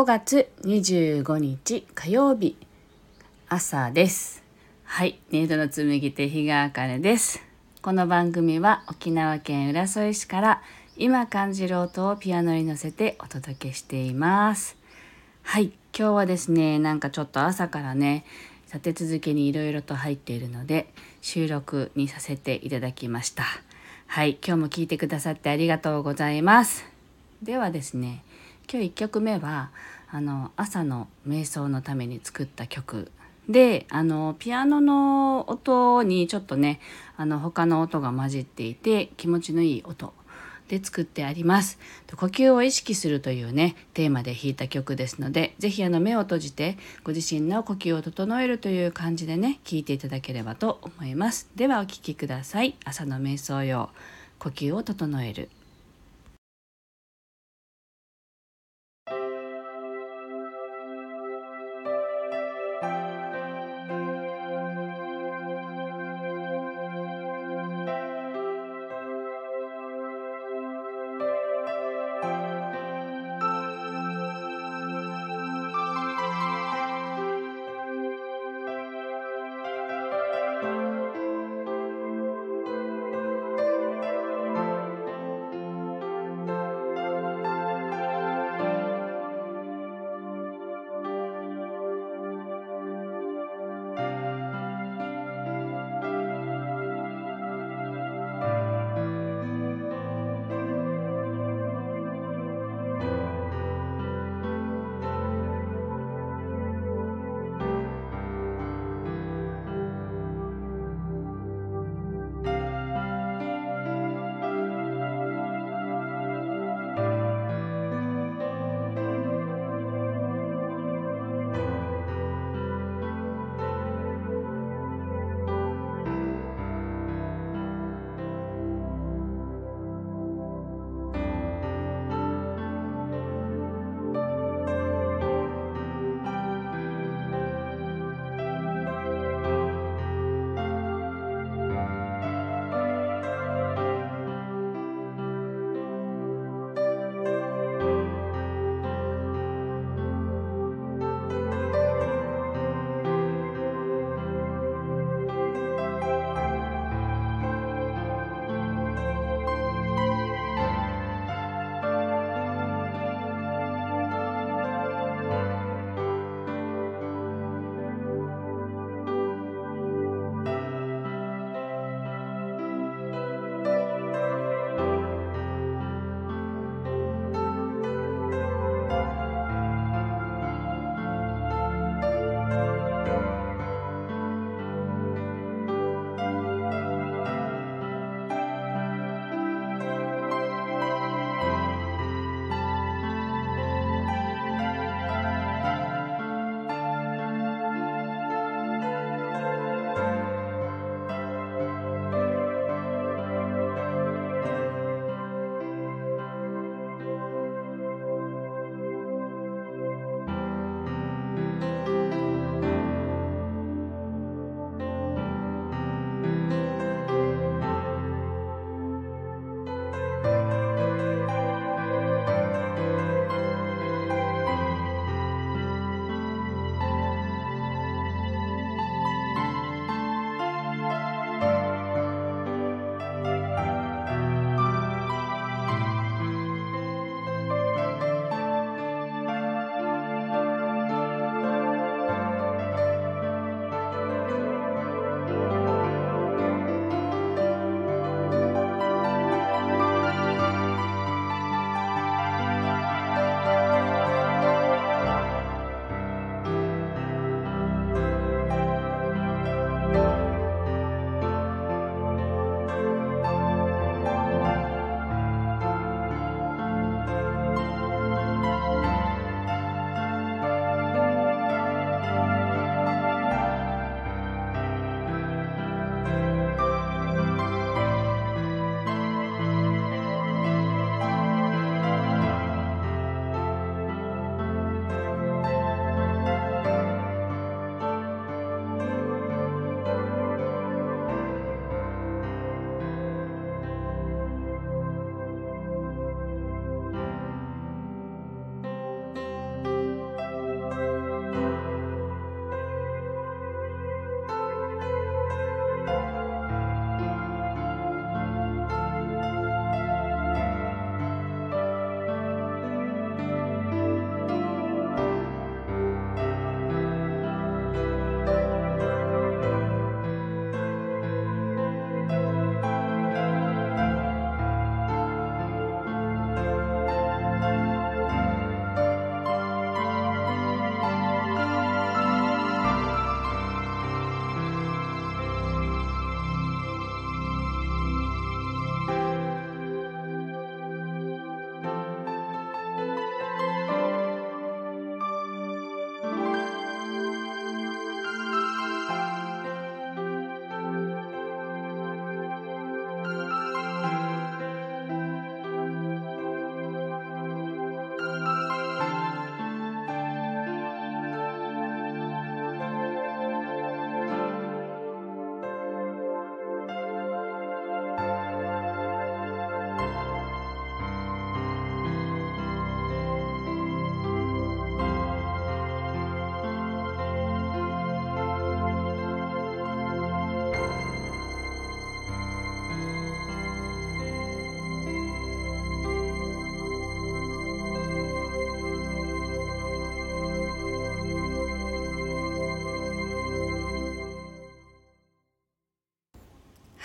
5月25日火曜日。朝です。はい。ネイドの紡ぎ手日川茜です。この番組は沖縄県浦添市から今感じる音をピアノに乗せてお届けしています。はい。今日はですねなんかちょっと朝からね立て続けにいろいろと入っているので収録にさせていただきました。はい。今日も聞いてくださってありがとうございます。ではですね今日1曲目はあの朝の瞑想のために作った曲であのピアノの音にちょっとねあの他の音が混じっていて気持ちのいい音で作ってあります。呼吸を意識するというねテーマで弾いた曲ですので是非目を閉じてご自身の呼吸を整えるという感じでね聴いていただければと思います。ではお聴きください。朝の瞑想用呼吸を整える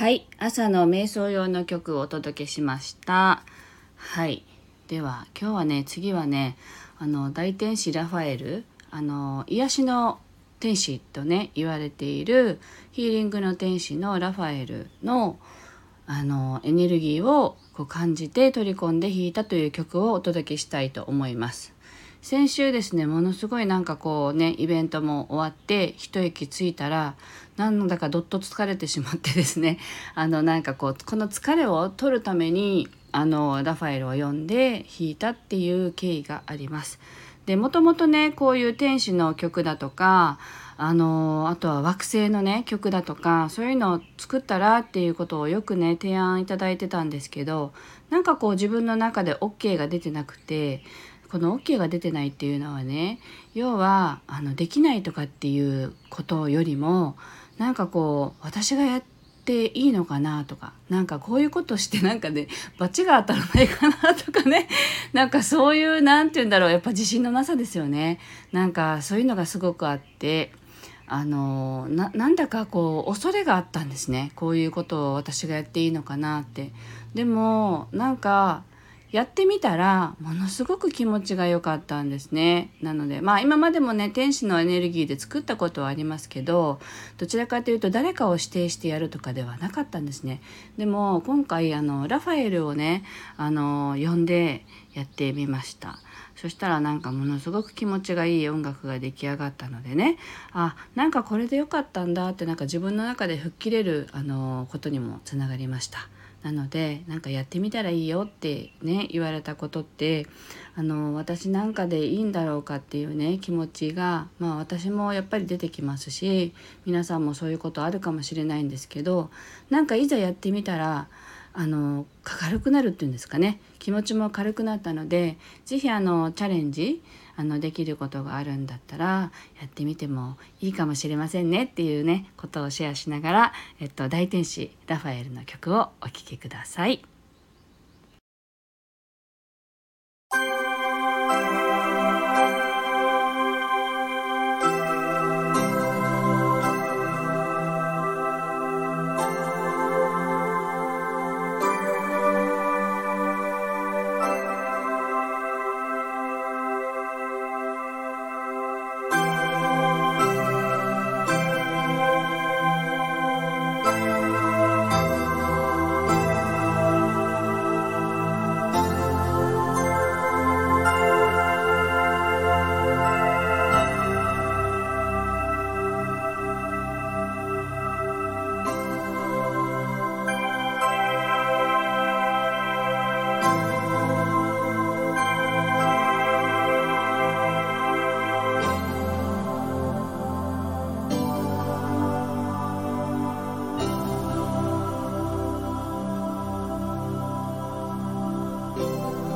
はい。朝の瞑想用の曲をお届けしました。はい。では今日はね次はねあの大天使ラファエルあの癒しの天使とね言われているヒーリングの天使のラファエルのあのエネルギーをこう感じて取り込んで弾いたという曲をお届けしたいと思います。先週ですねものすごいなんかこうねイベントも終わって一息ついたらなんだかどっと疲れてしまってですね あのなんかこうこの疲れを取るためにあのラファエルを読んで弾いたっていう経緯があります。でもともとねこういう天使の曲だとかあのあとは惑星のね曲だとかそういうのを作ったらっていうことをよくね提案いただいてたんですけどなんかこう自分の中で OK が出てなくてこの OK が出てないっていうのはね要はあのできないとかっていうことよりもなんかこう私がやっていいのかなとかなんかこういうことして なんかね罰が当たらないかなとかね なんかそういう何て言うんだろうやっぱ自信のなさですよね。なんかそういうのがすごくあってあのなんだかこう恐れがあったんですね。こういうことを私がやっていいのかなって。でもなんかやってみたらものすごく気持ちが良かったんですね。なのでまあ今までもね天使のエネルギーで作ったことはありますけどどちらかというと誰かを指定してやるとかではなかったんですね。でも今回あのラファエルをねあの呼んでやってみました。そしたらなんかものすごく気持ちがいい音楽が出来上がったのでねあなんかこれで良かったんだってなんか自分の中で吹っ切れるあのことにもつながりました。なのでなんかやってみたらいいよってね言われたことってあの私なんかでいいんだろうかっていうね気持ちがまあ私もやっぱり出てきますし皆さんもそういうことあるかもしれないんですけどなんかいざやってみたらあの軽くなるっていうんですかね気持ちも軽くなったので是非あのチャレンジあのできることがあるんだったらやってみてもいいかもしれませんねっていうねことをシェアしながら、えっと、大天使ラファエルの曲をお聴きください。Bye.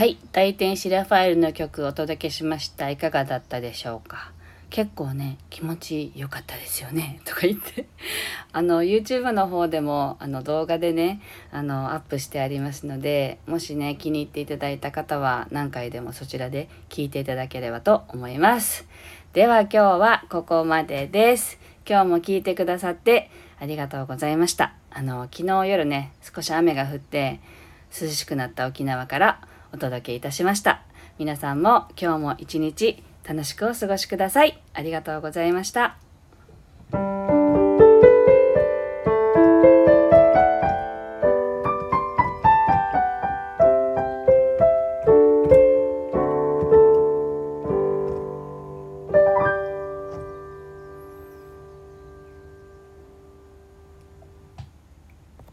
はい大天使ラファエルの曲をお届けしました。いかがだったでしょうか？結構ね気持ち良かったですよね。とか言って。あの YouTube の方でもあの動画でねあのアップしてありますのでもしね気に入っていただいた方は何回でもそちらで聞いていただければと思います。では今日はここまでです。今日も聞いてくださってありがとうございました。あの昨日夜ね少し雨が降って涼しくなった沖縄からお届けいたしました。皆さんも今日も一日楽しくお過ごしください。ありがとうございました。